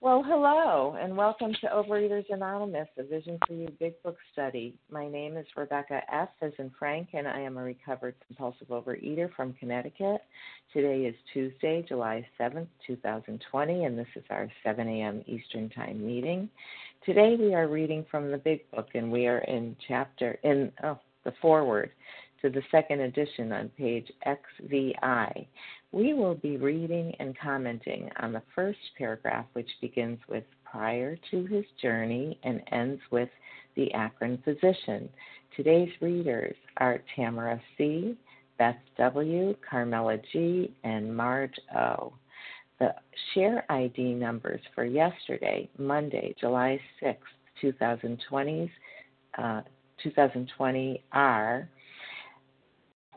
Well, hello, and welcome to Overeaters Anonymous, a Vision for You Big Book study. My name is Rebecca F., as in Frank, and I am a recovered compulsive overeater from Connecticut. Today is Tuesday, July 7th, 2020, and this is our 7 a.m. Eastern Time meeting. Today we are reading from the Big Book, and we are in chapter, in oh, the foreword to the second edition on page XVI. We will be reading and commenting on the first paragraph, which begins with prior to his journey and ends with the Akron physician. Today's readers are Tamara C., Beth W., Carmela G., and Marge O. The share ID numbers for yesterday, Monday, July 6th, 2020, uh, 2020 are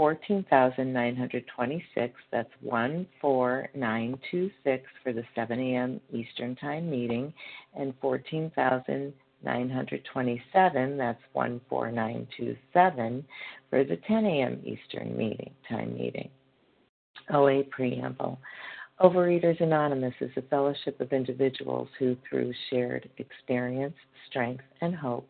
14,926. That's 14926 for the 7 a.m. Eastern Time meeting, and 14,927. That's 14927 for the 10 a.m. Eastern meeting time meeting. OA Preamble. Overeaters Anonymous is a fellowship of individuals who, through shared experience, strength, and hope,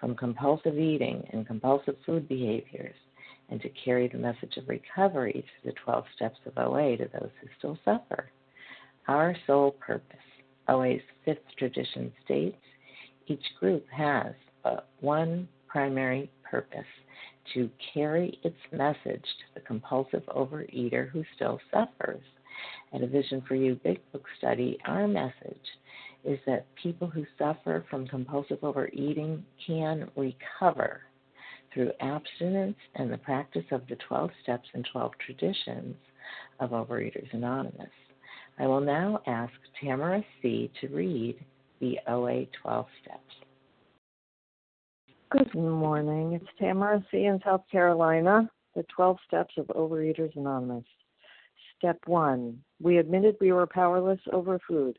from compulsive eating and compulsive food behaviors and to carry the message of recovery through the 12 steps of OA to those who still suffer. Our sole purpose, OA's fifth tradition states, each group has but one primary purpose to carry its message to the compulsive overeater who still suffers. At a Vision for You Big Book study, our message is that people who suffer from compulsive overeating can recover through abstinence and the practice of the 12 steps and 12 traditions of Overeaters Anonymous. I will now ask Tamara C. to read the OA 12 steps. Good morning. It's Tamara C. in South Carolina, the 12 steps of Overeaters Anonymous. Step 1 We admitted we were powerless over food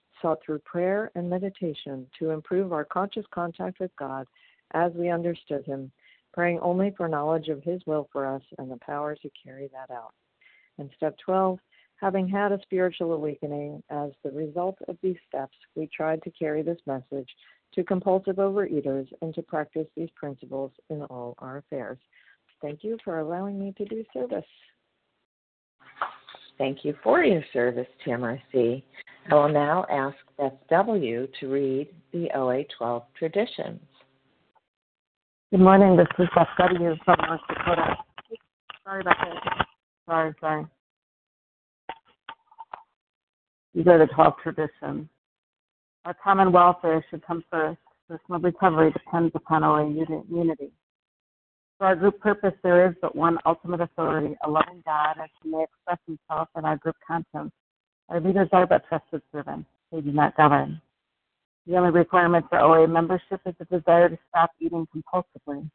sought through prayer and meditation to improve our conscious contact with God as we understood Him, praying only for knowledge of His will for us and the power to carry that out. And step 12, having had a spiritual awakening as the result of these steps, we tried to carry this message to compulsive overeaters and to practice these principles in all our affairs. Thank you for allowing me to do service. Thank you for your service, Tamara C. I will now ask Beth W. to read the OA 12 traditions. Good morning. This is Beth W. from North Dakota. Sorry about that. Sorry, sorry. These are the 12 traditions. Our common welfare should come first. Personal recovery depends upon OA unity. For our group purpose, there is but one ultimate authority, a loving God, as he may express himself in our group conscience. Our leaders are but trusted servants. They do not govern. The only requirement for OA membership is a desire to stop eating compulsively.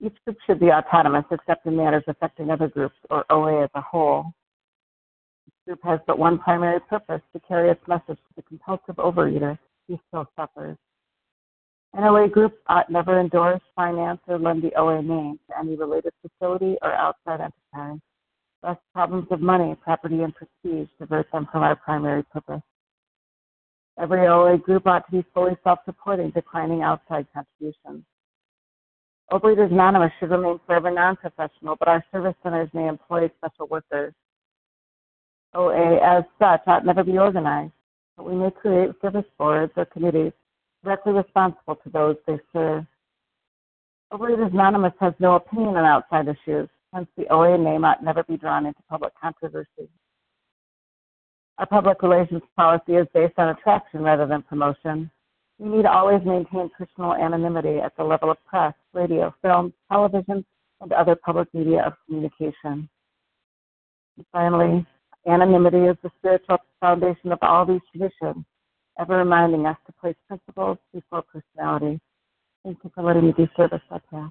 Each group should be autonomous except in matters affecting other groups or OA as a whole. This group has but one primary purpose to carry its message to the compulsive overeater who still suffers. An OA group ought never endorse, finance, or lend the OA name to any related facility or outside enterprise, lest problems of money, property, and prestige divert them from our primary purpose. Every OA group ought to be fully self-supporting, declining outside contributions. Overeaters Anonymous should remain forever non-professional, but our service centers may employ special workers. OA as such ought never be organized, but we may create service boards or committees directly responsible to those they serve. Overeaters Anonymous has no opinion on outside issues, hence the OA ought never be drawn into public controversy. Our public relations policy is based on attraction rather than promotion. We need always maintain personal anonymity at the level of press, radio, film, television, and other public media of communication. And finally, anonymity is the spiritual foundation of all these traditions, ever reminding us to place principles before personality. Thank you for letting me do service like that.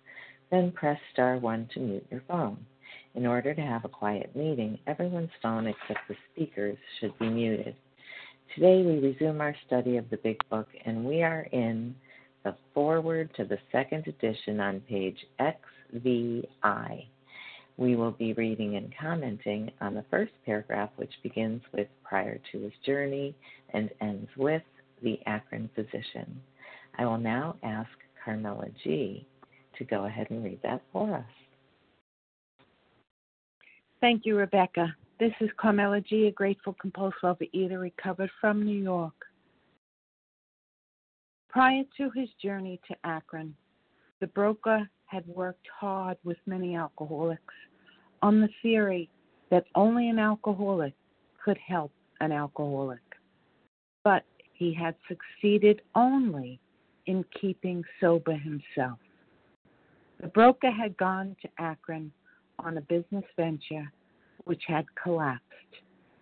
Then press star 1 to mute your phone. In order to have a quiet meeting, everyone's phone except the speaker's should be muted. Today we resume our study of the Big Book and we are in the foreword to the second edition on page XVI. We will be reading and commenting on the first paragraph, which begins with prior to his journey and ends with the Akron physician. I will now ask Carmela G. to go ahead and read that for us. Thank you, Rebecca. This is Carmela G., a grateful compulsive overeater recovered from New York. Prior to his journey to Akron, the broker had worked hard with many alcoholics on the theory that only an alcoholic could help an alcoholic. But he had succeeded only in keeping sober himself. The broker had gone to Akron on a business venture which had collapsed,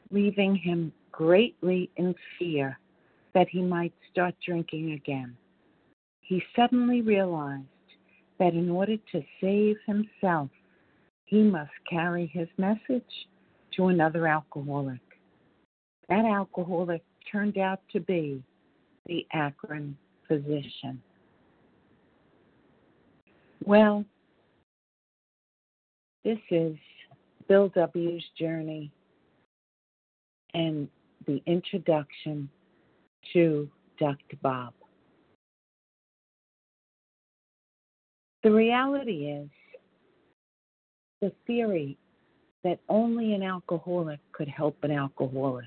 leaving him greatly in fear that he might start drinking again. He suddenly realized that in order to save himself, he must carry his message to another alcoholic. That alcoholic turned out to be the Akron physician. Well, this is Bill W.'s journey and the introduction to Dr. Bob. The reality is the theory that only an alcoholic could help an alcoholic.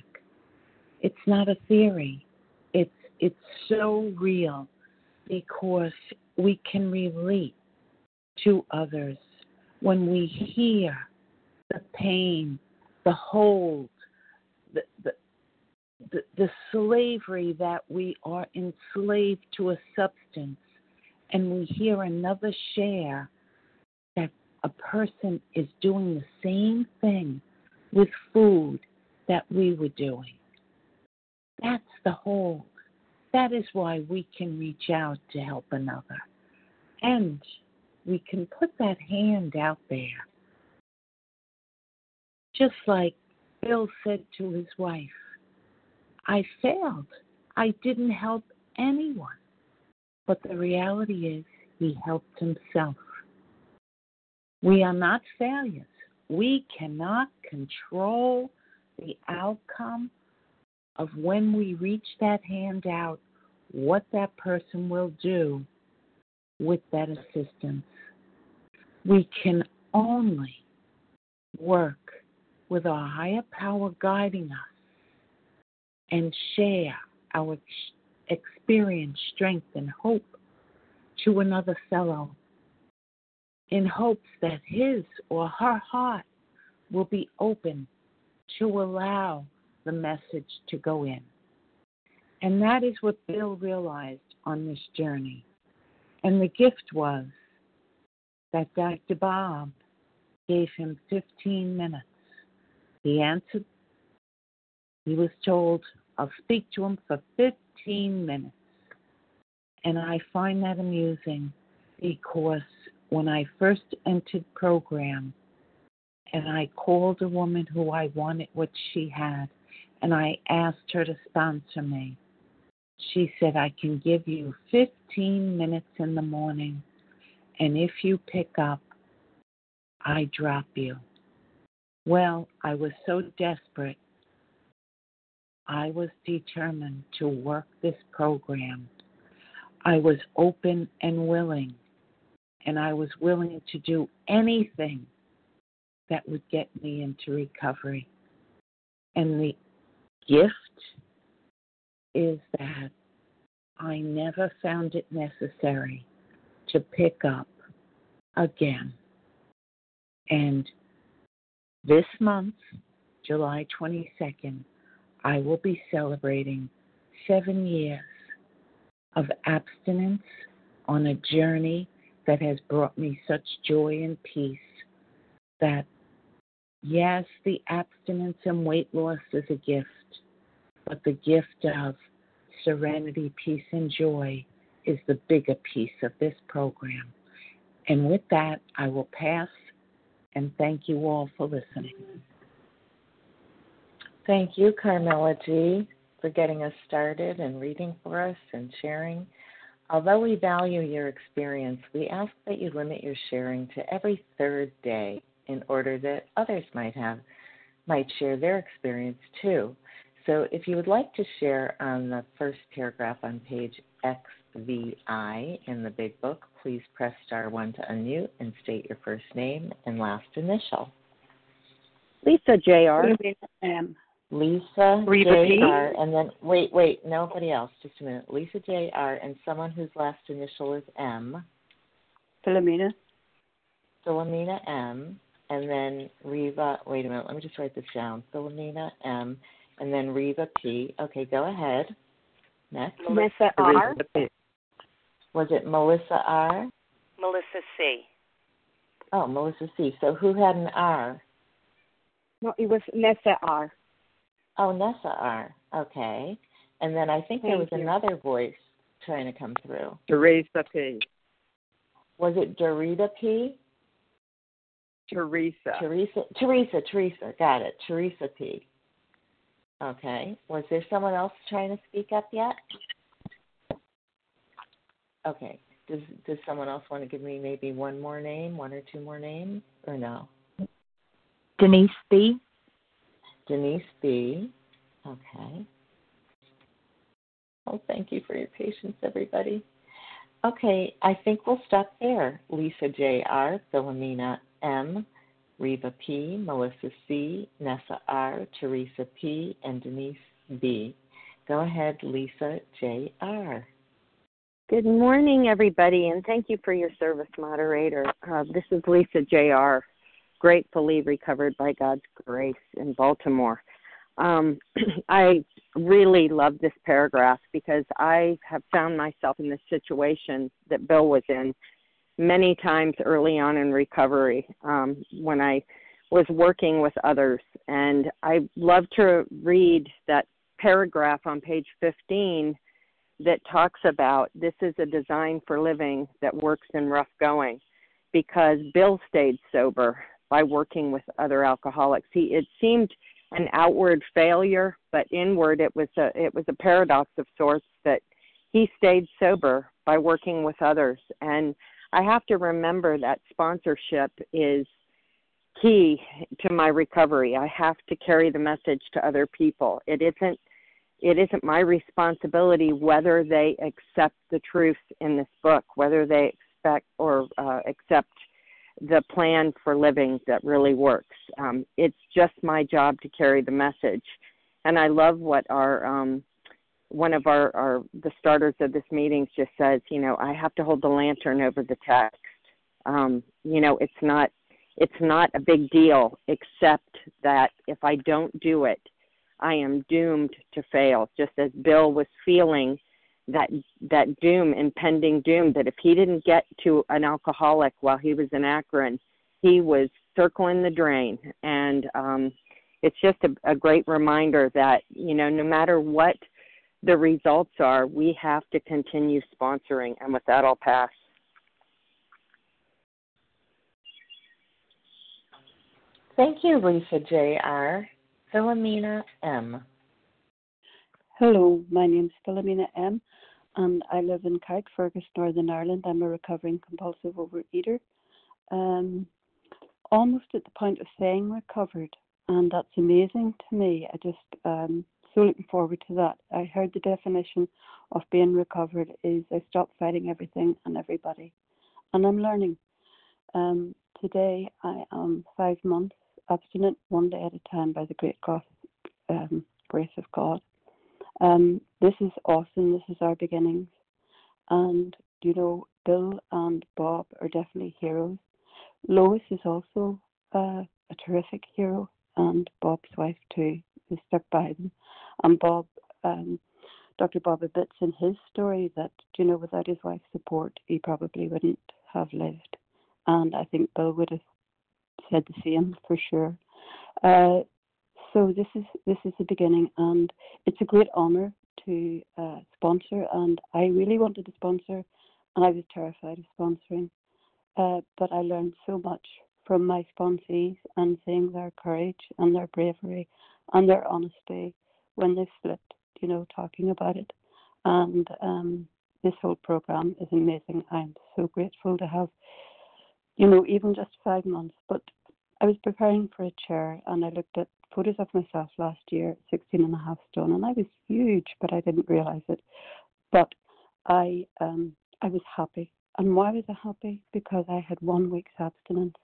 It's not a theory. It's it's so real because we can relate to others when we hear the pain, the hold, the, the, the, the slavery that we are enslaved to a substance, and we hear another share that a person is doing the same thing with food that we were doing. That's the hold. That is why we can reach out to help another. And we can put that hand out there. Just like Bill said to his wife, I failed. I didn't help anyone. But the reality is, he helped himself. We are not failures. We cannot control the outcome of when we reach that hand out what that person will do with that assistance. We can only work with our higher power guiding us and share our experience, strength, and hope to another fellow in hopes that his or her heart will be open to allow the message to go in. And that is what Bill realized on this journey. And the gift was that Dr. Bob gave him 15 minutes. He answered. He was told, I'll speak to him for 15 minutes. And I find that amusing because when I first entered program and I called a woman who I wanted what she had and I asked her to sponsor me, she said, I can give you 15 minutes in the morning and if you pick up, I drop you. Well, I was so desperate. I was determined to work this program. I was open and willing, and I was willing to do anything that would get me into recovery. And the gift is that I never found it necessary to pick up again. And this month, July 22nd, I will be celebrating seven years of abstinence on a journey that has brought me such joy and peace that, yes, the abstinence and weight loss is a gift, but the gift of serenity, peace, and joy is the bigger piece of this program. And with that, I will pass and thank you all for listening. Thank you, Carmela G., for getting us started and reading for us and sharing. Although we value your experience, we ask that you limit your sharing to every third day in order that others might have might share their experience too. So if you would like to share on the first paragraph on page XVI in the big book, please press star one to unmute and state your first name and last initial. Lisa J.R. M. Lisa Reva Jr. And then wait, wait, nobody else. Just a minute. Lisa J.R. and someone whose last initial is M. Philomena. Philomena M. And then Reva. Wait a minute. Let me just write this down. Philomena M. And then Reva P. Okay, go ahead. Next. Melissa R. Was it Melissa R? Melissa C. Oh, Melissa C. So who had an R? No, it was Nessa R. Oh, Nessa R. Okay. And then I think there was you. another voice trying to come through. Teresa P. Was it Dorita P? Teresa. Teresa, Teresa, Teresa, got it. Teresa P. Okay. Was there someone else trying to speak up yet? Okay. Does Does someone else want to give me maybe one more name, one or two more names, or no? Denise B. Denise B. Okay. Well, thank you for your patience, everybody. Okay, I think we'll stop there. Lisa J.R., Philomena M., Reva P., Melissa C., Nessa R., Teresa P., and Denise B. Go ahead, Lisa J.R. Good morning, everybody, and thank you for your service, moderator. Uh, this is Lisa J.R., gratefully recovered by God's grace in Baltimore. Um, I really love this paragraph because I have found myself in this situation that Bill was in many times early on in recovery um, when I was working with others. And I love to read that paragraph on page 15 that talks about this is a design for living that works in rough going because Bill stayed sober by working with other alcoholics. He it seemed an outward failure, but inward it was a it was a paradox of sorts that he stayed sober by working with others. And I have to remember that sponsorship is key to my recovery. I have to carry the message to other people. It isn't it isn't my responsibility whether they accept the truth in this book, whether they expect or uh, accept the plan for living that really works. Um, it's just my job to carry the message, and I love what our um, one of our, our the starters of this meeting just says. You know, I have to hold the lantern over the text. Um, you know, it's not it's not a big deal, except that if I don't do it, I am doomed to fail. Just as Bill was feeling that that doom, impending doom, that if he didn't get to an alcoholic while he was in Akron, he was circling the drain. And um, it's just a, a great reminder that you know, no matter what the results are, we have to continue sponsoring. And with that, I'll pass. Thank you, Lisa J.R. Philomena M. Hello, my name is Philomena M. and I live in Carrickfergus, Northern Ireland. I'm a recovering compulsive overeater. Um, almost at the point of saying recovered, and that's amazing to me. I just um, so looking forward to that. I heard the definition of being recovered is I stop fighting everything and everybody, and I'm learning. Um, today I am five months abstinent, one day at a time, by the great grace, um, grace of God. Um, this is awesome. This is our beginnings, and you know, Bill and Bob are definitely heroes. Lois is also uh, a terrific hero, and Bob's wife too, who stuck by them. And Bob, um, Dr. Bob admits in his story that you know, without his wife's support, he probably wouldn't have lived. And I think Bill would have said the same for sure. Uh, so this is this is the beginning, and it's a great honour to uh, sponsor. And I really wanted to sponsor, and I was terrified of sponsoring, uh, but I learned so much from my sponsees and seeing their courage and their bravery and their honesty when they flipped, you know, talking about it. And um, this whole program is amazing. I'm so grateful to have, you know, even just five months. But I was preparing for a chair and I looked at photos of myself last year, 16 and a half stone, and I was huge, but I didn't realize it. But I um, I was happy. And why was I happy? Because I had one week's abstinence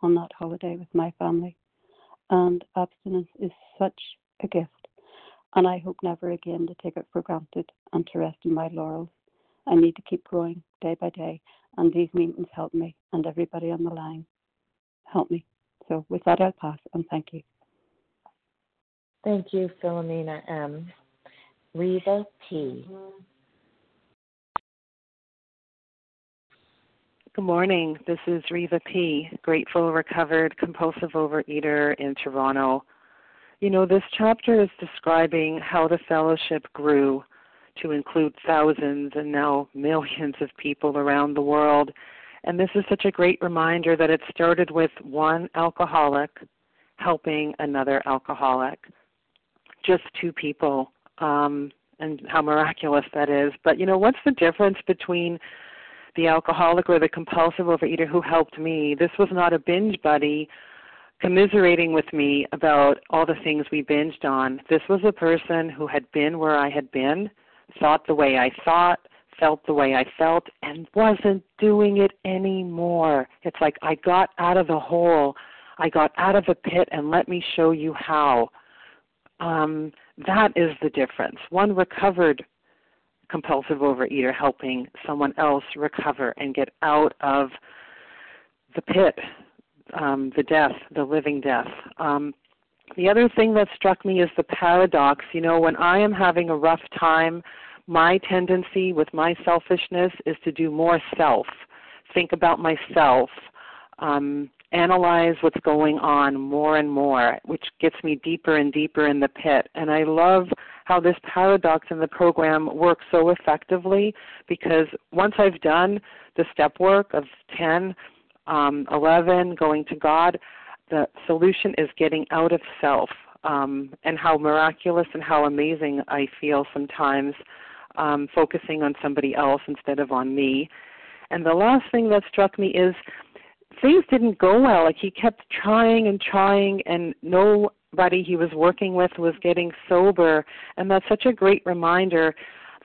on that holiday with my family. And abstinence is such a gift. And I hope never again to take it for granted and to rest in my laurels. I need to keep growing day by day. And these meetings help me, and everybody on the line help me. So with that, I'll pass, and thank you. Thank you, Philomena M. Reva P. Good morning. This is Reva P., grateful, recovered, compulsive overeater in Toronto. You know, this chapter is describing how the fellowship grew to include thousands and now millions of people around the world. And this is such a great reminder that it started with one alcoholic helping another alcoholic just two people um, and how miraculous that is. But you know, what's the difference between the alcoholic or the compulsive overeater who helped me? This was not a binge buddy commiserating with me about all the things we binged on. This was a person who had been where I had been, thought the way I thought, felt the way I felt, and wasn't doing it anymore. It's like I got out of the hole. I got out of the pit, and let me show you how um, that is the difference. One recovered compulsive overeater helping someone else recover and get out of the pit, um, the death, the living death. Um, the other thing that struck me is the paradox. You know, when I am having a rough time, my tendency with my selfishness is to do more self, think about myself, um, analyze what's going on more and more, which gets me deeper and deeper in the pit. And I love how this paradox in the program works so effectively because once I've done the step work of 10, um, 11, going to God, the solution is getting out of self. Um, and how miraculous and how amazing I feel sometimes um, focusing on somebody else instead of on me. And the last thing that struck me is things didn't go well. Like he kept trying and trying, and nobody he was working with was getting sober, and that's such a great reminder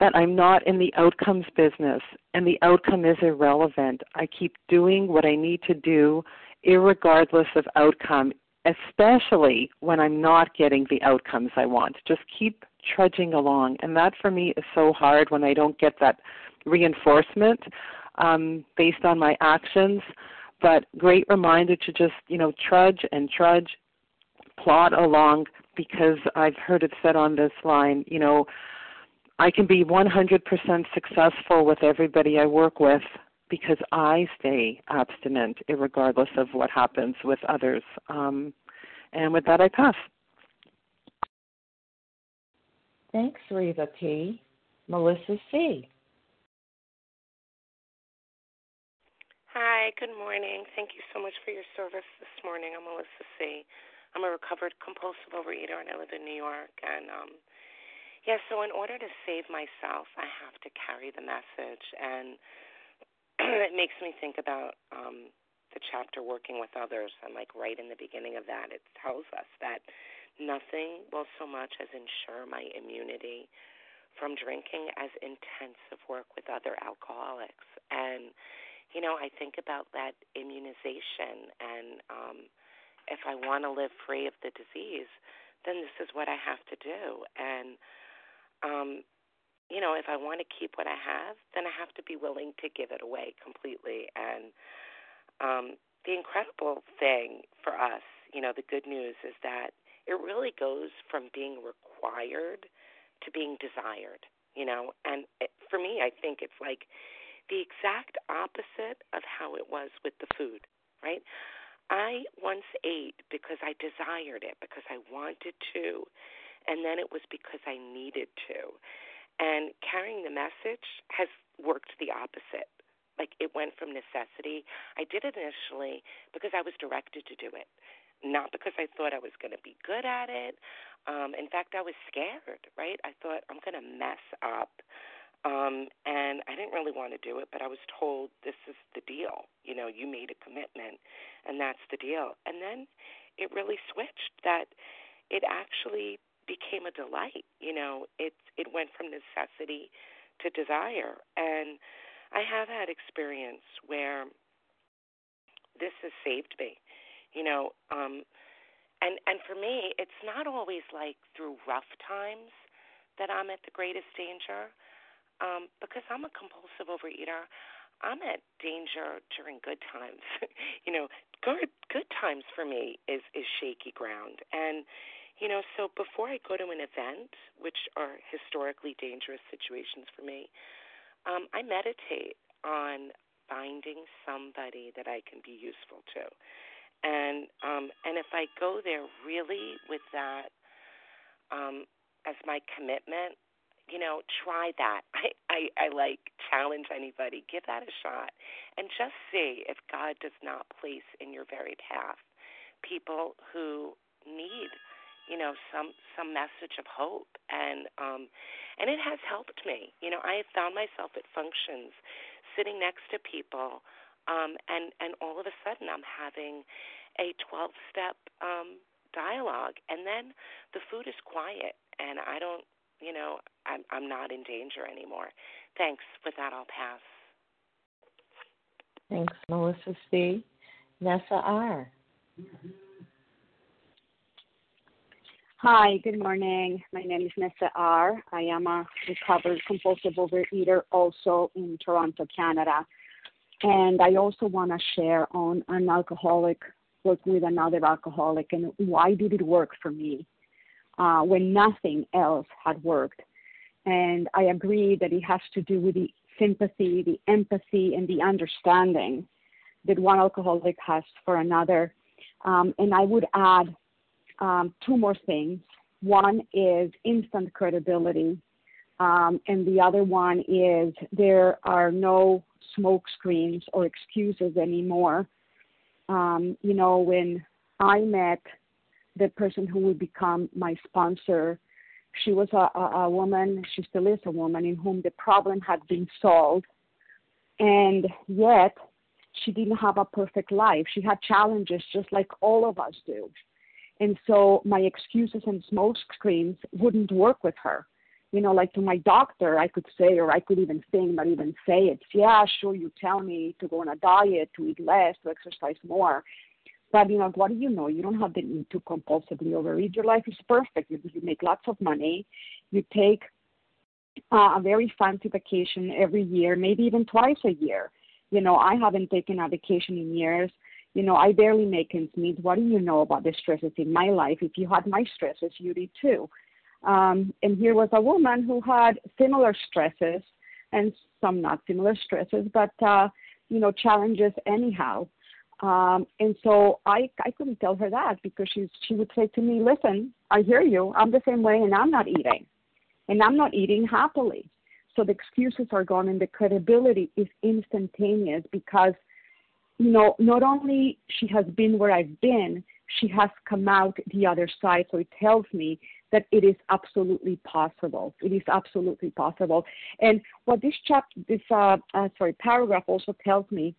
that I'm not in the outcomes business and the outcome is irrelevant. I keep doing what I need to do regardless of outcome, especially when I'm not getting the outcomes I want. Just keep trudging along. And that for me is so hard when I don't get that reinforcement um, based on my actions. But great reminder to just, you know, trudge and trudge, plod along because I've heard it said on this line, you know, I can be 100% successful with everybody I work with because I stay abstinent, regardless of what happens with others. Um, and with that, I pass. Thanks, Reva P. Melissa C. Hi, good morning. Thank you so much for your service this morning. I'm Melissa C. I'm a recovered compulsive overeater and I live in New York. And um, yeah, so in order to save myself, I have to carry the message, and it makes me think about um, the chapter working with others. And like right in the beginning of that, it tells us that nothing will so much as ensure my immunity from drinking as intensive work with other alcoholics. And you know, I think about that immunization, and um, if I want to live free of the disease, then this is what I have to do. And um, you know, if I want to keep what I have, then I have to be willing to give it away completely. And um, the incredible thing for us, you know, the good news is that it really goes from being required to being desired, you know. And it, for me, I think it's like the exact opposite of how it was with the food, right? I once ate because I desired it, because I wanted to, and then it was because I needed to. And carrying the message has worked the opposite. Like it went from necessity. I did it initially because I was directed to do it, not because I thought I was going to be good at it. Um, in fact, I was scared, right? I thought I'm going to mess up. Um, and I didn't really want to do it, but I was told this is the deal. You know, you made a commitment, and that's the deal. And then it really switched that it actually became a delight. You know, it it went from necessity to desire, and I have had experience where this has saved me. You know, um, and and for me, it's not always like through rough times that I'm at the greatest danger, um, because I'm a compulsive overeater. I'm at danger during good times. you know, good good times for me is is shaky ground, and you know, so before I go to an event, which are historically dangerous situations for me, um, I meditate on finding somebody that I can be useful to. And um, and if I go there really with that um, as my commitment, you know, try that. I, I, I like challenge anybody. Give that a shot and just see if God does not place in your very path people who need you know some some message of hope and um and it has helped me you know i have found myself at functions sitting next to people um and and all of a sudden i'm having a 12 step um dialogue and then the food is quiet and i don't you know i'm i'm not in danger anymore thanks with that i'll pass thanks melissa c nessa r. Hi, good morning. My name is Nessa R. I am a recovered compulsive overeater also in Toronto, Canada. And I also want to share on an alcoholic working with another alcoholic and why did it work for me uh, when nothing else had worked. And I agree that it has to do with the sympathy, the empathy, and the understanding that one alcoholic has for another. Um, and I would add um, two more things. One is instant credibility, um, and the other one is there are no smoke screens or excuses anymore. Um, you know, when I met the person who would become my sponsor, she was a, a, a woman, she still is a woman, in whom the problem had been solved, and yet she didn't have a perfect life. She had challenges just like all of us do And so my excuses and smoke screens wouldn't work with her. You know, like to my doctor, I could say, or I could even think, not even say it. Yeah, sure, you tell me to go on a diet, to eat less, to exercise more. But you know, what do you know? You don't have the need to compulsively overeat. Your life is perfect. You, you make lots of money. You take uh, a very fancy vacation every year, maybe even twice a year. You know, I haven't taken a vacation in years. You know, I barely make ends meet. What do you know about the stresses in my life? If you had my stresses, you did too. Um, and here was a woman who had similar stresses and some not similar stresses, but uh, you know, challenges anyhow. Um, and so I I couldn't tell her that because she she would say to me, "Listen, I hear you. I'm the same way, and I'm not eating, and I'm not eating happily." So the excuses are gone, and the credibility is instantaneous because you know not only she has been where I've been, she has come out the other side. So it tells me that it is absolutely possible. It is absolutely possible. And what this chapter, this uh, uh, sorry paragraph also tells me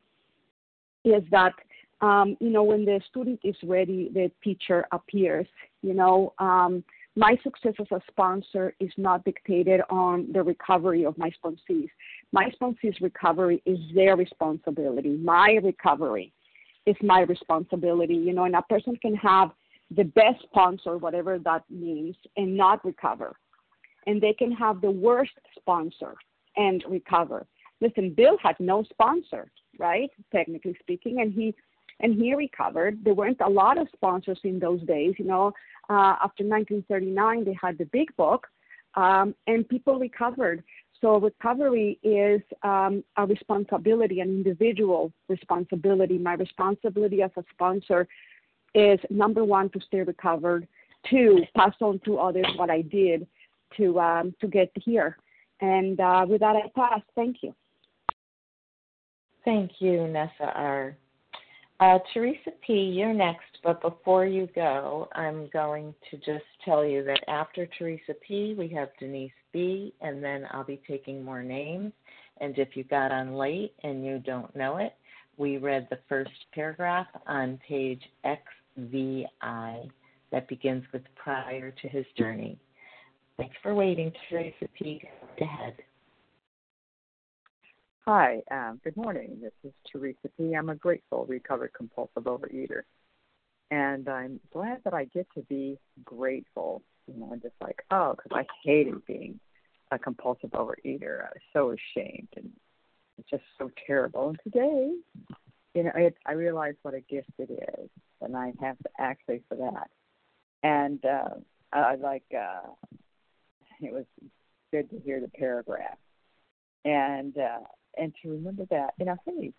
is that um, you know, when the student is ready, the teacher appears. You know, um, my success as a sponsor is not dictated on the recovery of my sponsees. My sponsees' recovery is their responsibility. My recovery is my responsibility. You know, and a person can have the best sponsor, whatever that means, and not recover. And they can have the worst sponsor and recover. Listen, Bill had no sponsor, right? Technically speaking, and he and he recovered. There weren't a lot of sponsors in those days. You know, uh, after 1939, they had the big book, um, and people recovered. So recovery is um, a responsibility, an individual responsibility. My responsibility as a sponsor is number one to stay recovered, two pass on to others what I did to um, to get here. And uh, with that, I pass. Thank you. Thank you, Nessa R. Uh, Teresa P., you're next, but before you go, I'm going to just tell you that after Teresa P., we have Denise B., and then I'll be taking more names. And if you got on late and you don't know it, we read the first paragraph on page XVI that begins with prior to his journey. Thanks for waiting, Teresa P. Go ahead. Hi, um, good morning. This is Teresa P. I'm a grateful recovered compulsive overeater. And I'm glad that I get to be grateful. You know, just like, oh, because I hated being a compulsive overeater. I was so ashamed and it's just so terrible. And today, you know, it, I realize what a gift it is, and I have to actually for that. And uh, I like, uh, it was good to hear the paragraph. And uh, and to remember that, you know, hey,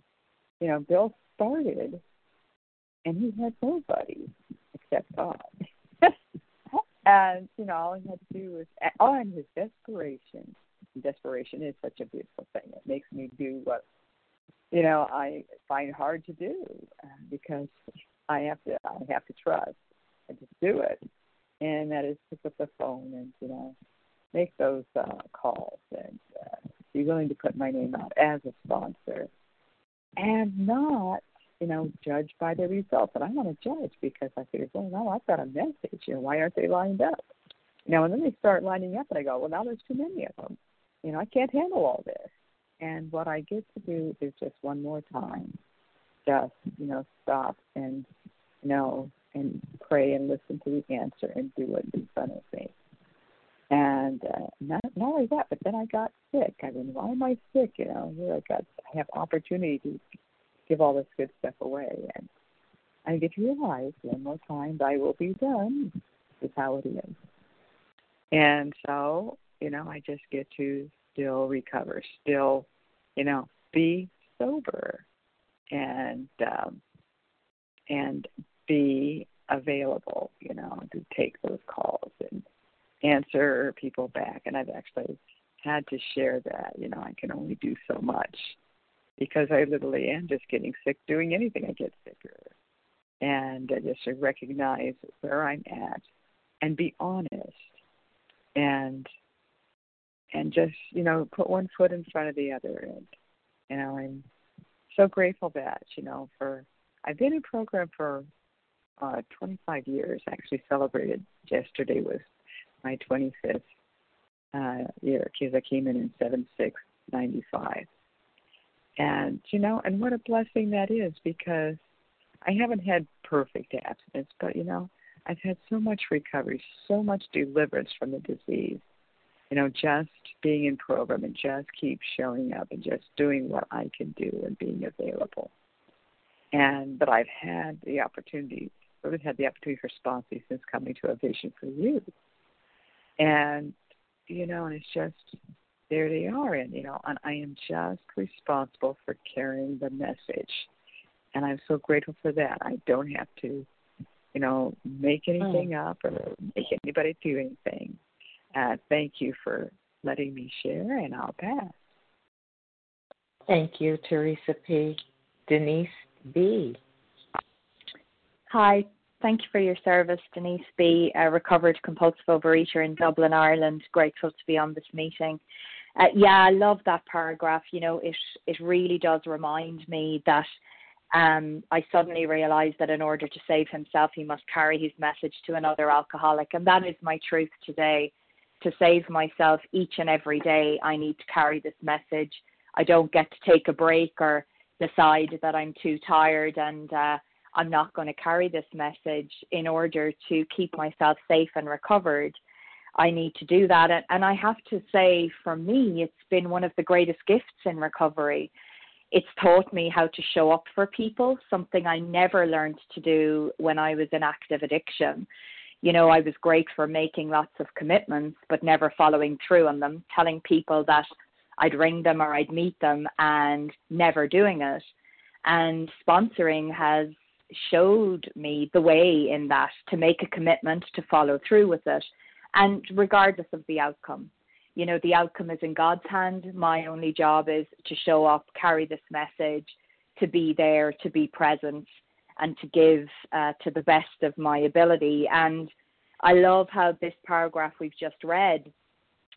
you know, Bill started and he had nobody except God. and, you know, all he had to do was, oh, and his desperation. Desperation is such a beautiful thing. It makes me do what, you know, I find hard to do uh, because I have to, I have to trust and just do it. And that is pick up the phone and, you know, make those uh, calls and uh, be willing to put my name out as a sponsor and not, you know, judge by the results. And I want to judge because I figure, well, now I've got a message. You know, why aren't they lined up? You know, and then they start lining up, and I go, well, now there's too many of them. You know, I can't handle all this. And what I get to do is just one more time, just you know, stop and you know, and pray and listen to the answer and do what's in front of me. And uh, not not only that, but then I got sick. I mean, why am I sick? You know, here I got I have opportunity to give all this good stuff away, and I get to realize one more time, "I will be done." Is how it is. And so, you know, I just get to still recover, still, you know, be sober, and um, and be available, you know, to take those calls and answer people back. And I've actually had to share that. You know, I can only do so much because I literally am just getting sick doing anything. I get sicker. And I just recognize where I'm at and be honest and and just, you know, put one foot in front of the other and you know, I'm so grateful that, you know, for I've been in program for uh, 25 years. Actually, celebrated yesterday was my 25th uh, year because I came in in 7695. And, you know, and what a blessing that is because I haven't had perfect abstinence, but, you know, I've had so much recovery, so much deliverance from the disease. You know, just being in program and just keep showing up and just doing what I can do and being available. And but I've had the opportunity, really had the opportunity for sponsors since coming to a vision for you. And you know, and it's just there they are, and you know, and I am just responsible for carrying the message, and I'm so grateful for that. I don't have to, you know, make anything mm. up or make anybody do anything. Uh, thank you for letting me share, and I'll pass. Thank you, Teresa P. Denise B. Hi, thank you for your service, Denise B., a recovered compulsive overeater in Dublin, Ireland. Grateful to be on this meeting. Uh, yeah, I love that paragraph. You know, it it really does remind me that um, I suddenly realised that in order to save himself, he must carry his message to another alcoholic, and that is my truth today. To save myself each and every day, I need to carry this message. I don't get to take a break or decide that I'm too tired and uh, I'm not going to carry this message in order to keep myself safe and recovered. I need to do that. And, and I have to say, for me, it's been one of the greatest gifts in recovery. It's taught me how to show up for people, something I never learned to do when I was in active addiction. You know, I was great for making lots of commitments, but never following through on them, telling people that I'd ring them or I'd meet them and never doing it. And sponsoring has showed me the way in that to make a commitment to follow through with it and regardless of the outcome. You know, the outcome is in God's hand. My only job is to show up, carry this message, to be there, to be present, and to give uh, to the best of my ability. And I love how this paragraph we've just read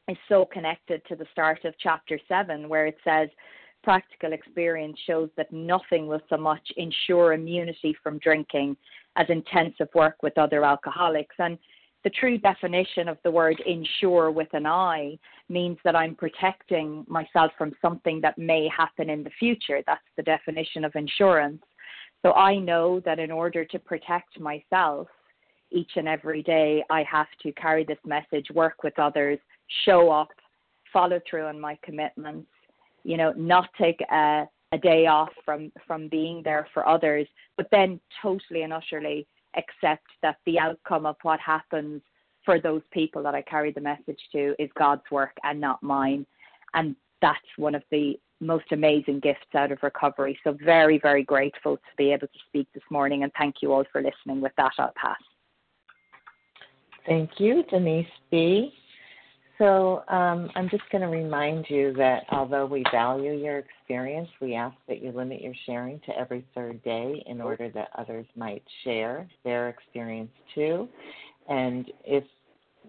is so connected to the start of chapter 7, where it says, Practical experience shows that nothing will so much ensure immunity from drinking as intensive work with other alcoholics. And the true definition of the word insure with an I means that I'm protecting myself from something that may happen in the future. That's the definition of insurance. So I know that in order to protect myself each and every day, I have to carry this message, work with others, show up, follow through on my commitments, you know, not take a, a day off from, from being there for others, but then totally and utterly accept that the outcome of what happens for those people that I carry the message to is God's work and not mine. And that's one of the most amazing gifts out of recovery. So very, very grateful to be able to speak this morning and thank you all for listening. With that, I'll pass. Thank you, Denise B. So um, I'm just going to remind you that although we value your experience, we ask that you limit your sharing to every third day in order that others might share their experience too. And if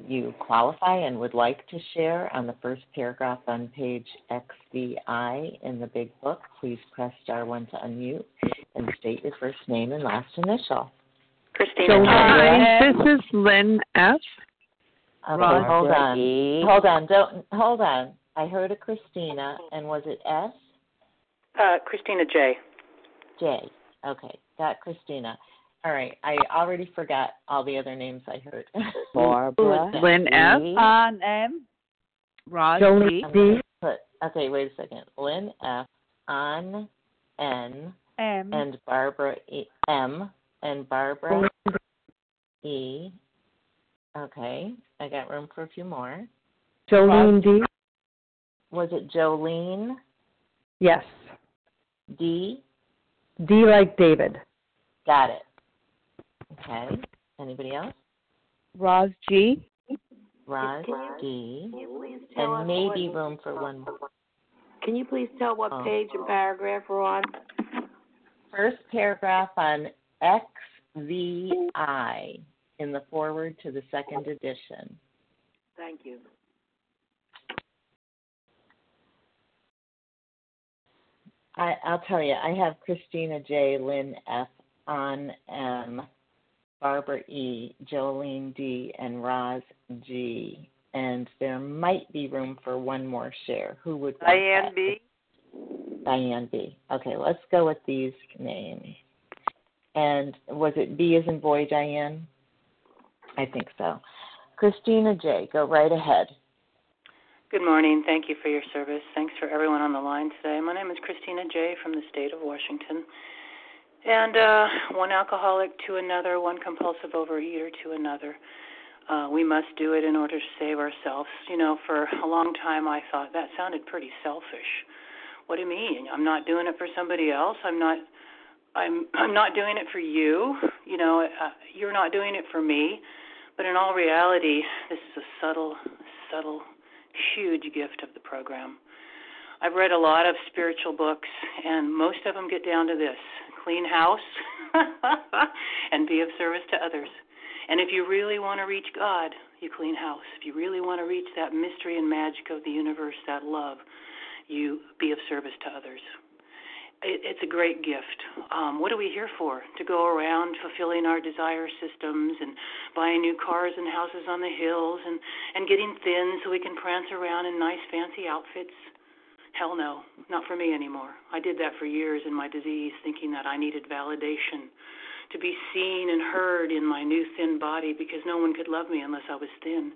you qualify and would like to share on the first paragraph on page XVI in the big book, please press star one to unmute and state your first name and last initial. Christina. Hi, this is Lynn F. Okay, hold on. Hold on. Don't hold on. I heard a Christina, and was it S? Uh, Christina J. J. Okay, got Christina. All right. I already forgot all the other names I heard. Barbara. Lynn F. Ann M. Roz D. Put, okay, wait a second. Lynn F. On N. M. And Barbara E. M. And Barbara E. Okay, I got room for a few more. Jolene D. Was it Jolene? Yes. D. D like David. Got it. Okay. Anybody else? Roz G. Roz G. And maybe room for one more. Can you please tell what oh. page and paragraph we're on? First paragraph on XVI in the forward to the second edition. Thank you. I, I'll tell you, I have Christina J. Lynn F. Ann M. Barbara E, Jolene D, and Roz G. And there might be room for one more share. Who would want Diane that? B. Diane B. Okay, let's go with these names. And was it B as in boy, Diane? I think so. Christina J, go right ahead. Good morning. Thank you for your service. Thanks for everyone on the line today. My name is Christina J. from the state of Washington. And uh, one alcoholic to another, one compulsive overeater to another. Uh, we must do it in order to save ourselves. You know, for a long time I thought that sounded pretty selfish. What do you mean? I'm not doing it for somebody else. I'm not. I'm I'm not doing it for you. You know, uh, you're not doing it for me. But in all reality, this is a subtle, subtle, huge gift of the program. I've read a lot of spiritual books, and most of them get down to this clean house and be of service to others. And if you really want to reach God, you clean house. If you really want to reach that mystery and magic of the universe, that love, you be of service to others. It, it's a great gift. Um, what are we here for? To go around fulfilling our desire systems and buying new cars and houses on the hills and and getting thin so we can prance around in nice fancy outfits. Hell no, not for me anymore. I did that for years in my disease, thinking that I needed validation to be seen and heard in my new thin body because no one could love me unless I was thin.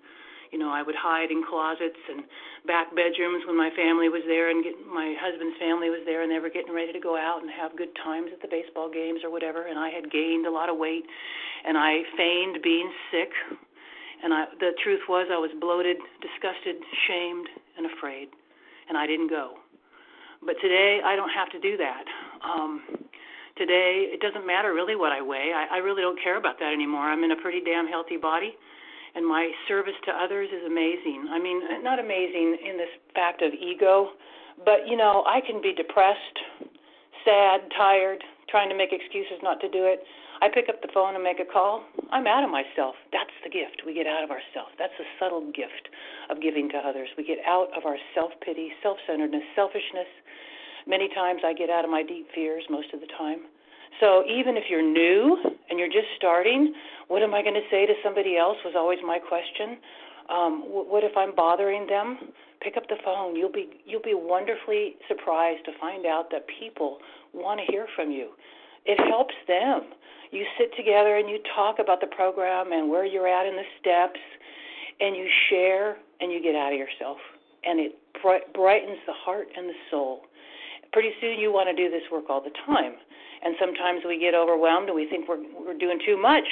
You know, I would hide in closets and back bedrooms when my family was there and get, my husband's family was there and they were getting ready to go out and have good times at the baseball games or whatever and I had gained a lot of weight and I feigned being sick and I the truth was I was bloated, disgusted, shamed and afraid and I didn't go. But today I don't have to do that. Um today it doesn't matter really what I weigh. I, I really don't care about that anymore. I'm in a pretty damn healthy body and my service to others is amazing. I mean, not amazing in this fact of ego, but you know, I can be depressed, sad, tired, trying to make excuses not to do it. I pick up the phone and make a call. I'm out of myself. That's the gift. We get out of ourselves. That's a subtle gift of giving to others. We get out of our self pity, self centeredness, selfishness. Many times I get out of my deep fears most of the time. So even if you're new and you're just starting, what am I going to say to somebody else was always my question. Um, what if I'm bothering them? Pick up the phone. You'll be you'll be wonderfully surprised to find out that people want to hear from you. It helps them. You sit together and you talk about the program and where you're at in the steps, and you share and you get out of yourself, and it brightens the heart and the soul. Pretty soon you want to do this work all the time. And sometimes we get overwhelmed and we think we're we're doing too much.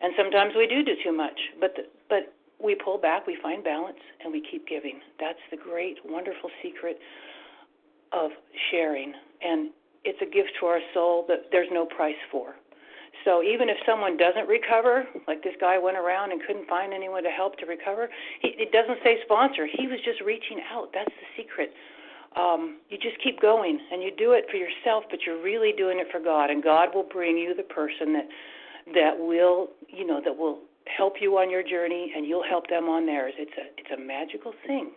And sometimes we do do too much. But the, but we pull back we find balance and we keep giving. That's the great wonderful secret of sharing. And it's a gift to our soul that there's no price for so even if someone doesn't recover like this guy went around and couldn't find anyone to help to recover he, it doesn't say sponsor he was just reaching out that's the secret um, you just keep going and you do it for yourself, but you're really doing it for God, and God will bring you the person that that will, you know, that will help you on your journey, and you'll help them on theirs. It's a it's a magical thing.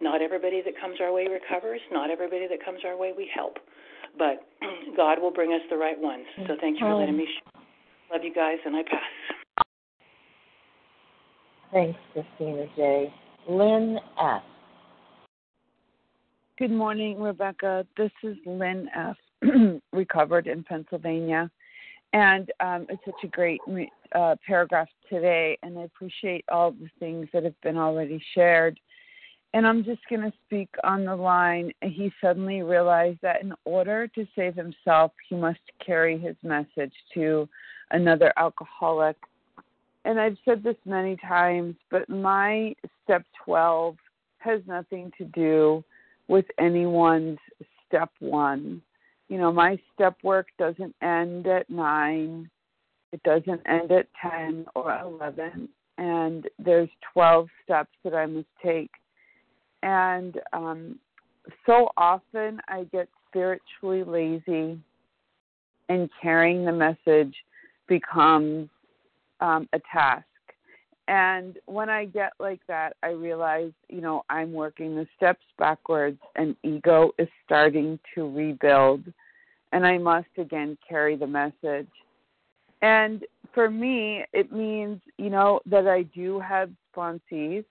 Not everybody that comes our way recovers. Not everybody that comes our way we help, but God will bring us the right ones. So thank you for letting me. Share. Love you guys, and I pass. Thanks, Christina J. Lynn F. Good morning, Rebecca. This is Lynn F., recovered in Pennsylvania. And um, it's such a great uh, paragraph today, and I appreciate all the things that have been already shared. And I'm just going to speak on the line. He suddenly realized that in order to save himself, he must carry his message to another alcoholic. And I've said this many times, but my step 12 has nothing to do with anyone's step one. You know, my step work doesn't end at nine, it doesn't end at 10 or 11, and there's 12 steps that I must take. And um, so often I get spiritually lazy, and carrying the message becomes um, a task. And when I get like that, I realize, you know, I'm working the steps backwards and ego is starting to rebuild. And I must again carry the message. And for me, it means, you know, that I do have sponsees.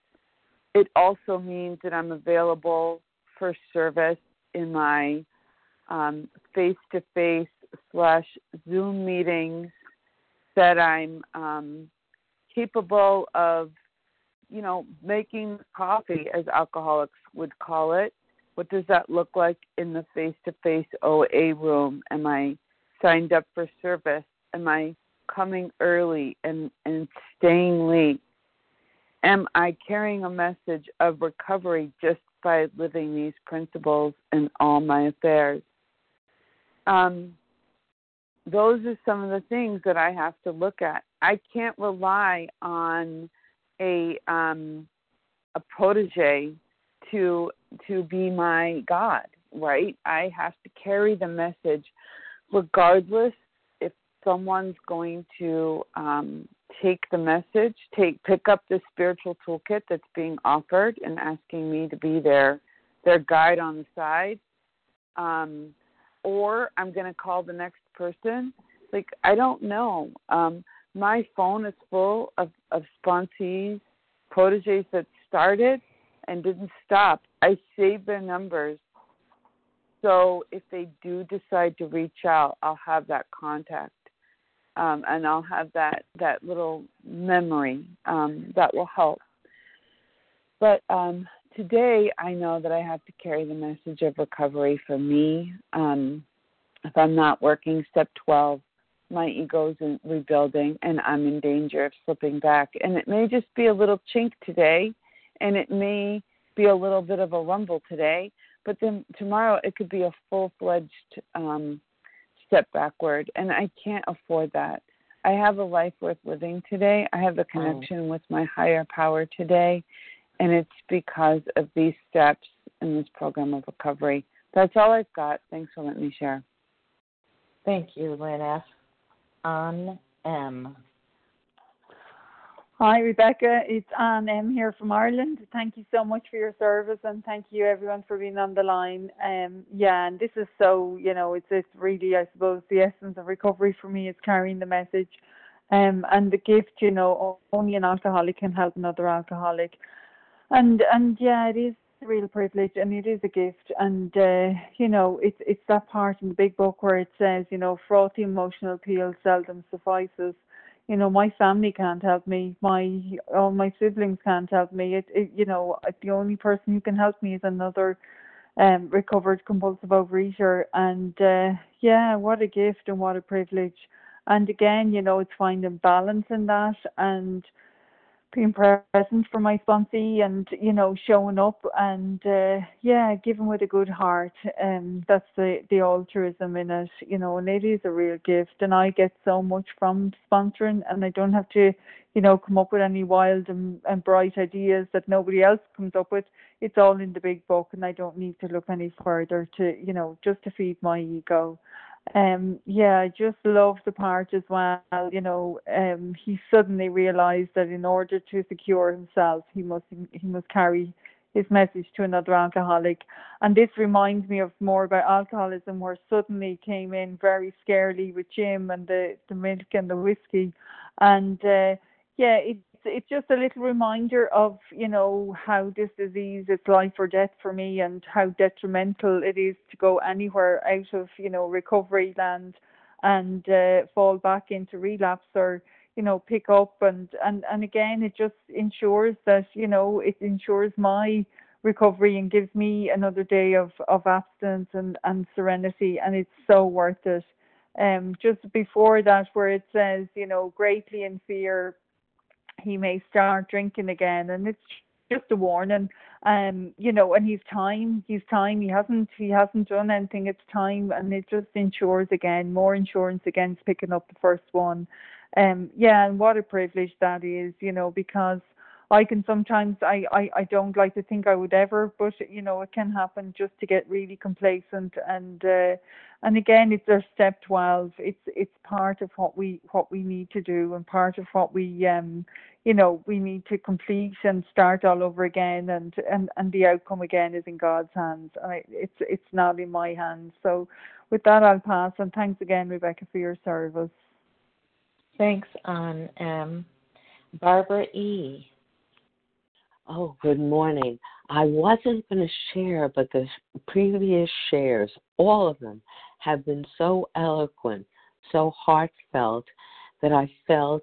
It also means that I'm available for service in my face to face slash Zoom meetings, that I'm um, capable of, you know, making coffee, as alcoholics would call it. What does that look like in the face to face OA room? Am I signed up for service? Am I coming early and, and staying late? Am I carrying a message of recovery just by living these principles in all my affairs? Um, those are some of the things that I have to look at. I can't rely on a um, a protege to to be my God, right? I have to carry the message, regardless if someone's going to um, take the message, take pick up the spiritual toolkit that's being offered, and asking me to be their their guide on the side. Um, or I'm going to call the next person. Like I don't know. Um, my phone is full of of sponsees, proteges that started and didn't stop. I save their numbers. So if they do decide to reach out, I'll have that contact. Um, and I'll have that, that little memory um, that will help. But um, today I know that I have to carry the message of recovery for me. Um, if I'm not working, step 12, my ego's in rebuilding and I'm in danger of slipping back. And it may just be a little chink today, and it may be a little bit of a rumble today, but then tomorrow it could be a full fledged um, step backward. And I can't afford that. I have a life worth living today. I have a mm. connection oh. with my higher power today. And it's because of these steps in this program of recovery. That's all I've got. Thanks for letting me share. Thank you, Lynn F. Ann M. Hi, Rebecca. It's Anne M here from Ireland. Thank you so much for your service and thank you everyone for being on the line. Um, yeah, and this is so, you know, it's it's really, I suppose, the essence of recovery for me is carrying the message. Um, and the gift, you know, only an alcoholic can help another alcoholic. And and yeah, it is a real privilege and it is a gift and uh, you know it's it's that part in the big book where it says you know frothy emotional appeal seldom suffices you know my family can't help me. My all my siblings can't help me. It, it you know the only person who can help me is another um recovered compulsive overeater. And uh yeah what a gift and what a privilege. And again you know it's finding balance in that. And being present for my sponsee and you know showing up and uh, yeah giving with a good heart. Um that's the the altruism in it you know and it is a real gift and i get so much from sponsoring and i don't have to you know come up with any wild and, and bright ideas that nobody else comes up with. It's all in the big book and i don't need to look any further to you know just to feed my ego um yeah i just love the part as well you know um he suddenly realized that in order to secure himself he must he must carry his message to another alcoholic. And this reminds me of more about alcoholism where suddenly came in very scarily with jim and the the milk and the whiskey. And uh yeah it it's just a little reminder of you know how this disease is life or death for me and how detrimental it is to go anywhere out of you know recovery land and uh, fall back into relapse or you know pick up. And and and again it just ensures that you know it ensures my recovery and gives me another day of of abstinence and and serenity. And it's so worth it. Um just before that where it says you know greatly in fear he may start drinking again and it's just a warning. Um you know and he's time he's time. He hasn't he hasn't done anything. It's time and it just ensures again more insurance against picking up the first one. Um yeah and what a privilege that is you know because I can sometimes I, I I don't like to think I would ever, but you know it can happen just to get really complacent and uh, and again it's our step 12 it's it's part of what we what we need to do and part of what we um you know we need to complete and start all over again and and and the outcome again is in God's hands I, it's it's not in my hands so with that I'll pass and thanks again Rebecca for your service Thanks, Ann M. Um, Barbara E. Oh, good morning. I wasn't going to share, but the previous shares, all of them, have been so eloquent, so heartfelt, that I felt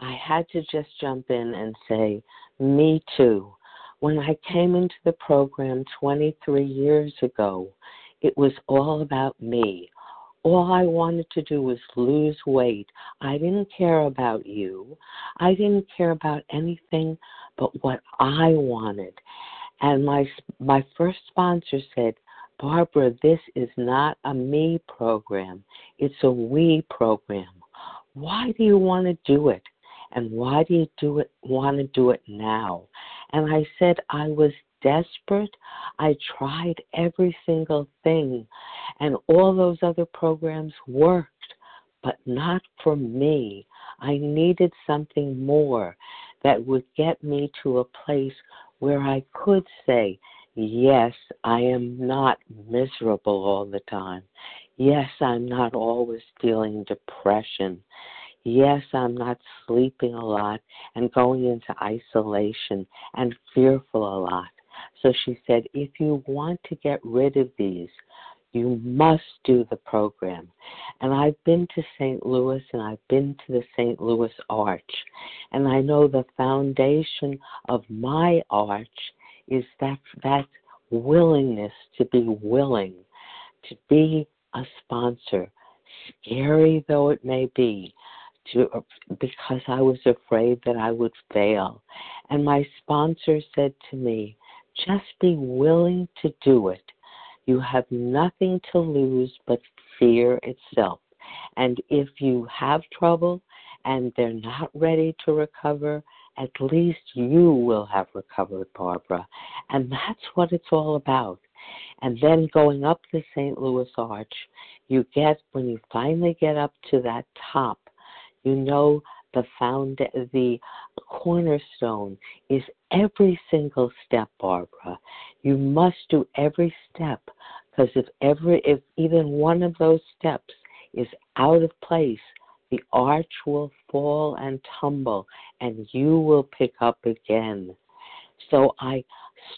I had to just jump in and say, Me too. When I came into the program 23 years ago, it was all about me. All I wanted to do was lose weight. I didn't care about you. I didn't care about anything but what I wanted. And my my first sponsor said, "Barbara, this is not a me program. It's a we program. Why do you want to do it? And why do you do it want to do it now?" And I said I was desperate. I tried every single thing, and all those other programs worked, but not for me. I needed something more that would get me to a place where I could say, Yes, I am not miserable all the time. Yes, I'm not always feeling depression. Yes, I'm not sleeping a lot and going into isolation and fearful a lot. So she said, if you want to get rid of these, you must do the program. And I've been to St. Louis and I've been to the St. Louis Arch. And I know the foundation of my arch is that that willingness to be willing to be a sponsor, scary though it may be, to because I was afraid that I would fail. And my sponsor said to me, just be willing to do it. You have nothing to lose but fear itself. And if you have trouble and they're not ready to recover, at least you will have recovered, Barbara. And that's what it's all about. And then going up the St. Louis Arch, you get, when you finally get up to that top, you know the found the cornerstone is every single step, Barbara. You must do every step because if every if even one of those steps is out of place, the arch will fall and tumble and you will pick up again. So I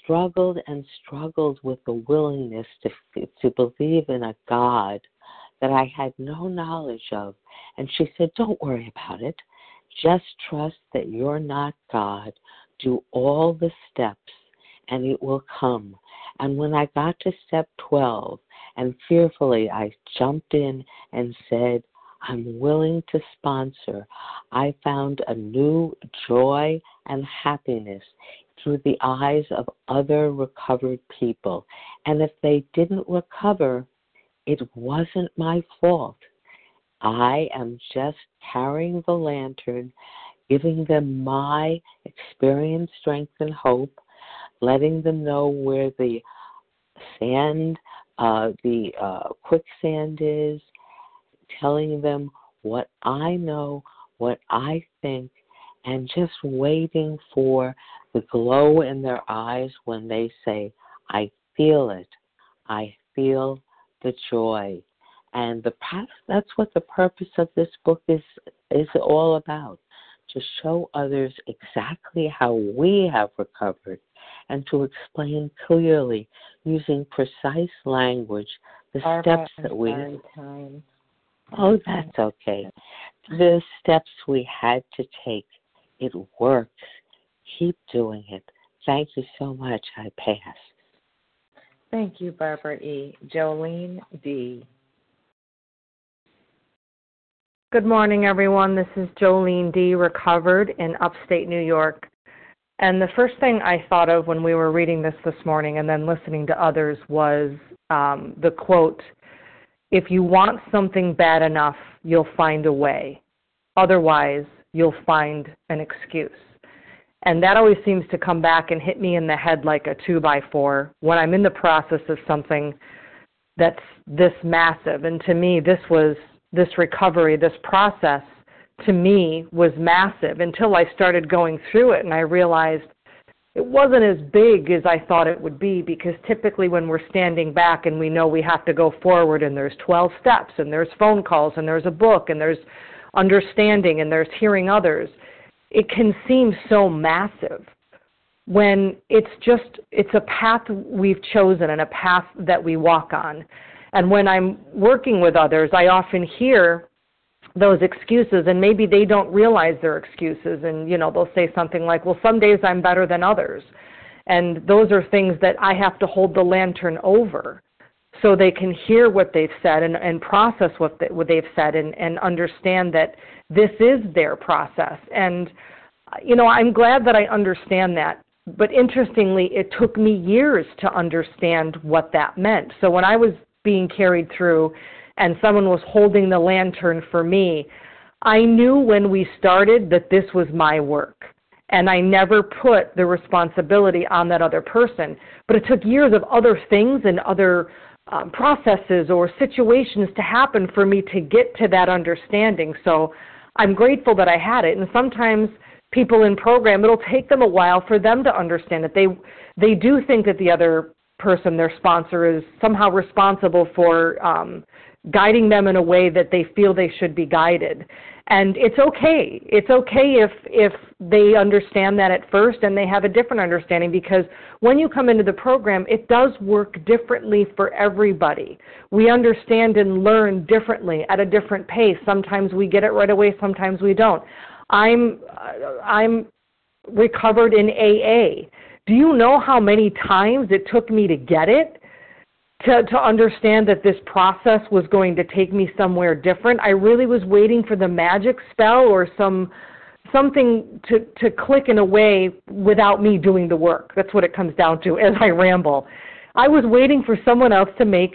struggled and struggled with the willingness to to believe in a God that I had no knowledge of. And she said, Don't worry about it. Just trust that you're not God. Do all the steps and it will come. And when I got to step 12, and fearfully I jumped in and said, I'm willing to sponsor, I found a new joy and happiness through the eyes of other recovered people. And if they didn't recover, it wasn't my fault. I am just carrying the lantern, giving them my experience, strength, and hope, letting them know where the sand, uh, the uh, quicksand is, telling them what I know, what I think, and just waiting for the glow in their eyes when they say, I feel it. I feel the joy and the path. that's what the purpose of this book is is all about to show others exactly how we have recovered and to explain clearly using precise language the Barbara, steps that we time. Oh, that's okay. The steps we had to take. It works. Keep doing it. Thank you so much. I pass. Thank you, Barbara E. Jolene D. Good morning, everyone. This is Jolene D., recovered in upstate New York. And the first thing I thought of when we were reading this this morning and then listening to others was um, the quote If you want something bad enough, you'll find a way. Otherwise, you'll find an excuse. And that always seems to come back and hit me in the head like a two by four when I'm in the process of something that's this massive. And to me, this was this recovery, this process, to me was massive until I started going through it and I realized it wasn't as big as I thought it would be because typically when we're standing back and we know we have to go forward and there's 12 steps and there's phone calls and there's a book and there's understanding and there's hearing others, it can seem so massive when it's just it's a path we've chosen and a path that we walk on. And when I'm working with others, I often hear those excuses and maybe they don't realize their excuses and you know they'll say something like well some days i'm better than others and those are things that i have to hold the lantern over so they can hear what they've said and, and process what, they, what they've said and, and understand that this is their process and you know i'm glad that i understand that but interestingly it took me years to understand what that meant so when i was being carried through and someone was holding the lantern for me, I knew when we started that this was my work. And I never put the responsibility on that other person. But it took years of other things and other um, processes or situations to happen for me to get to that understanding. So I'm grateful that I had it. And sometimes people in program, it'll take them a while for them to understand that they they do think that the other person, their sponsor, is somehow responsible for um, guiding them in a way that they feel they should be guided. And it's okay. It's okay if if they understand that at first and they have a different understanding because when you come into the program, it does work differently for everybody. We understand and learn differently at a different pace. Sometimes we get it right away, sometimes we don't. I'm I'm recovered in AA. Do you know how many times it took me to get it? To, to understand that this process was going to take me somewhere different. I really was waiting for the magic spell or some something to, to click in a way without me doing the work. That's what it comes down to as I ramble. I was waiting for someone else to make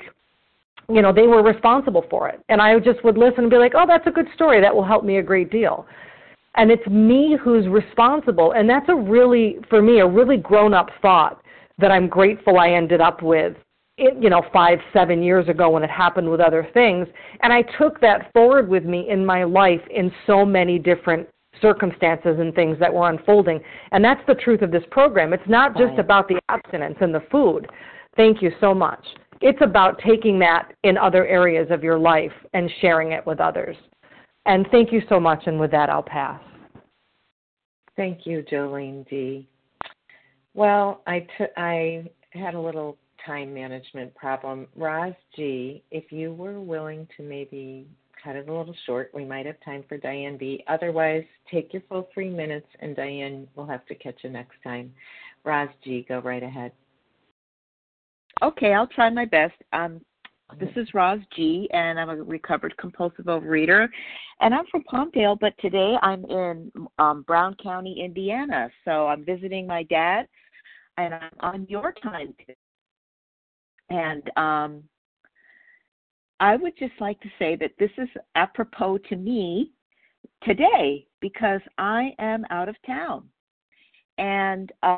you know, they were responsible for it. And I just would listen and be like, oh, that's a good story. That will help me a great deal. And it's me who's responsible. And that's a really, for me, a really grown up thought that I'm grateful I ended up with it, you know, five, seven years ago when it happened with other things. And I took that forward with me in my life in so many different circumstances and things that were unfolding. And that's the truth of this program. It's not just about the abstinence and the food. Thank you so much. It's about taking that in other areas of your life and sharing it with others. And thank you so much. And with that, I'll pass. Thank you, Jolene D. Well, I, t- I had a little time management problem. Roz G, if you were willing to maybe cut it a little short, we might have time for Diane B. Otherwise, take your full three minutes, and Diane will have to catch you next time. Roz G, go right ahead. Okay, I'll try my best. Um, this is Roz G, and I'm a recovered compulsive overeater, and I'm from Palmdale, but today I'm in um, Brown County, Indiana. So I'm visiting my dad, and I'm on your time and um, I would just like to say that this is apropos to me today because I am out of town. And um,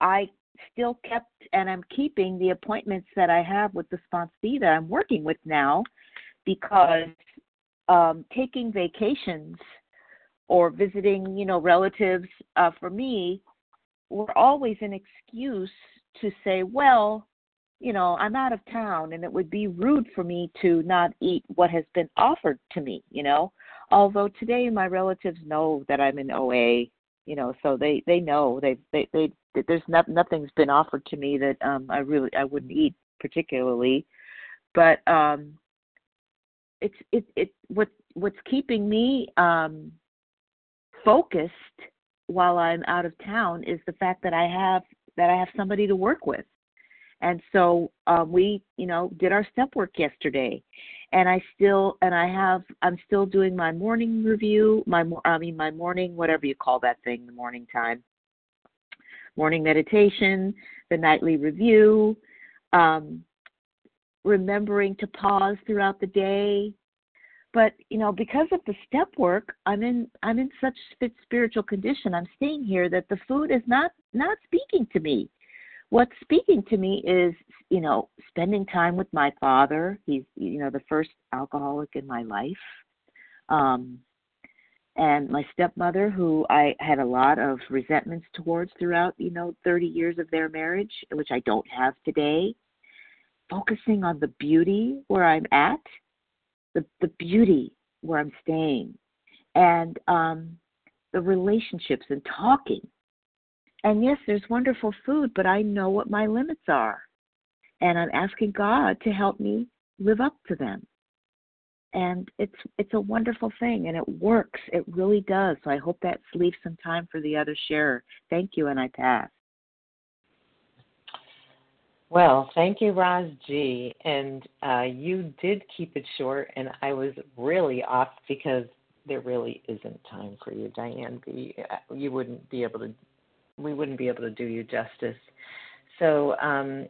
I still kept and I'm keeping the appointments that I have with the sponsee that I'm working with now because um, taking vacations or visiting, you know, relatives uh, for me were always an excuse to say, well, you know, I'm out of town and it would be rude for me to not eat what has been offered to me, you know. Although today my relatives know that I'm in OA, you know, so they they know they they they there's not nothing's been offered to me that um I really I wouldn't eat particularly. But um it's it it what what's keeping me um focused while I'm out of town is the fact that I have that I have somebody to work with and so um, we, you know, did our step work yesterday, and I still and I have I'm still doing my morning review, my I mean my morning whatever you call that thing, the morning time, morning meditation, the nightly review, um, remembering to pause throughout the day. But you know, because of the step work, I'm in I'm in such fit spiritual condition. I'm staying here that the food is not not speaking to me what's speaking to me is you know spending time with my father. He's you know the first alcoholic in my life. Um and my stepmother who i had a lot of resentments towards throughout you know 30 years of their marriage which i don't have today. Focusing on the beauty where i'm at the the beauty where i'm staying and um, the relationships and talking. And yes, there's wonderful food, but I know what my limits are. And I'm asking God to help me live up to them. And it's it's a wonderful thing and it works. It really does. So I hope that leaves some time for the other sharer. Thank you and I pass. Well, thank you, Roz G. And uh, you did keep it short, and I was really off because there really isn't time for you, Diane B. Uh, you wouldn't be able to, we wouldn't be able to do you justice. So um,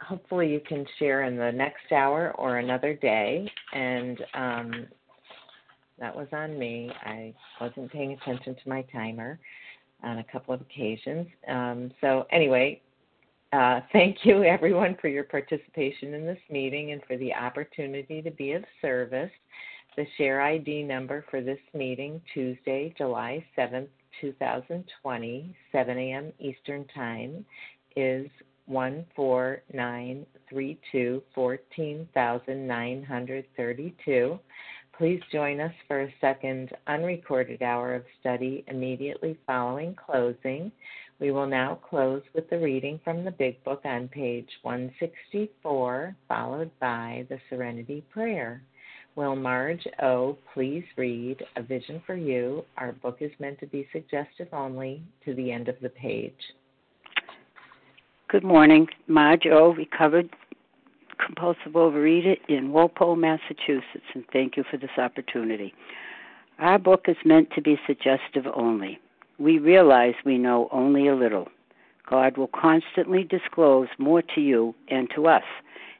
hopefully you can share in the next hour or another day. And um, that was on me. I wasn't paying attention to my timer on a couple of occasions. Um, so anyway, uh, thank you, everyone, for your participation in this meeting and for the opportunity to be of service. The share ID number for this meeting, Tuesday, July 7th, 2020, 7 a.m. Eastern Time, is 14932 14932. Please join us for a second unrecorded hour of study immediately following closing. We will now close with the reading from the Big Book on page 164, followed by the Serenity Prayer. Will Marge O. please read A Vision for You? Our book is meant to be suggestive only to the end of the page. Good morning. Marge oh, O. recovered compulsive overeater in Walpole, Massachusetts, and thank you for this opportunity. Our book is meant to be suggestive only we realize we know only a little. God will constantly disclose more to you and to us.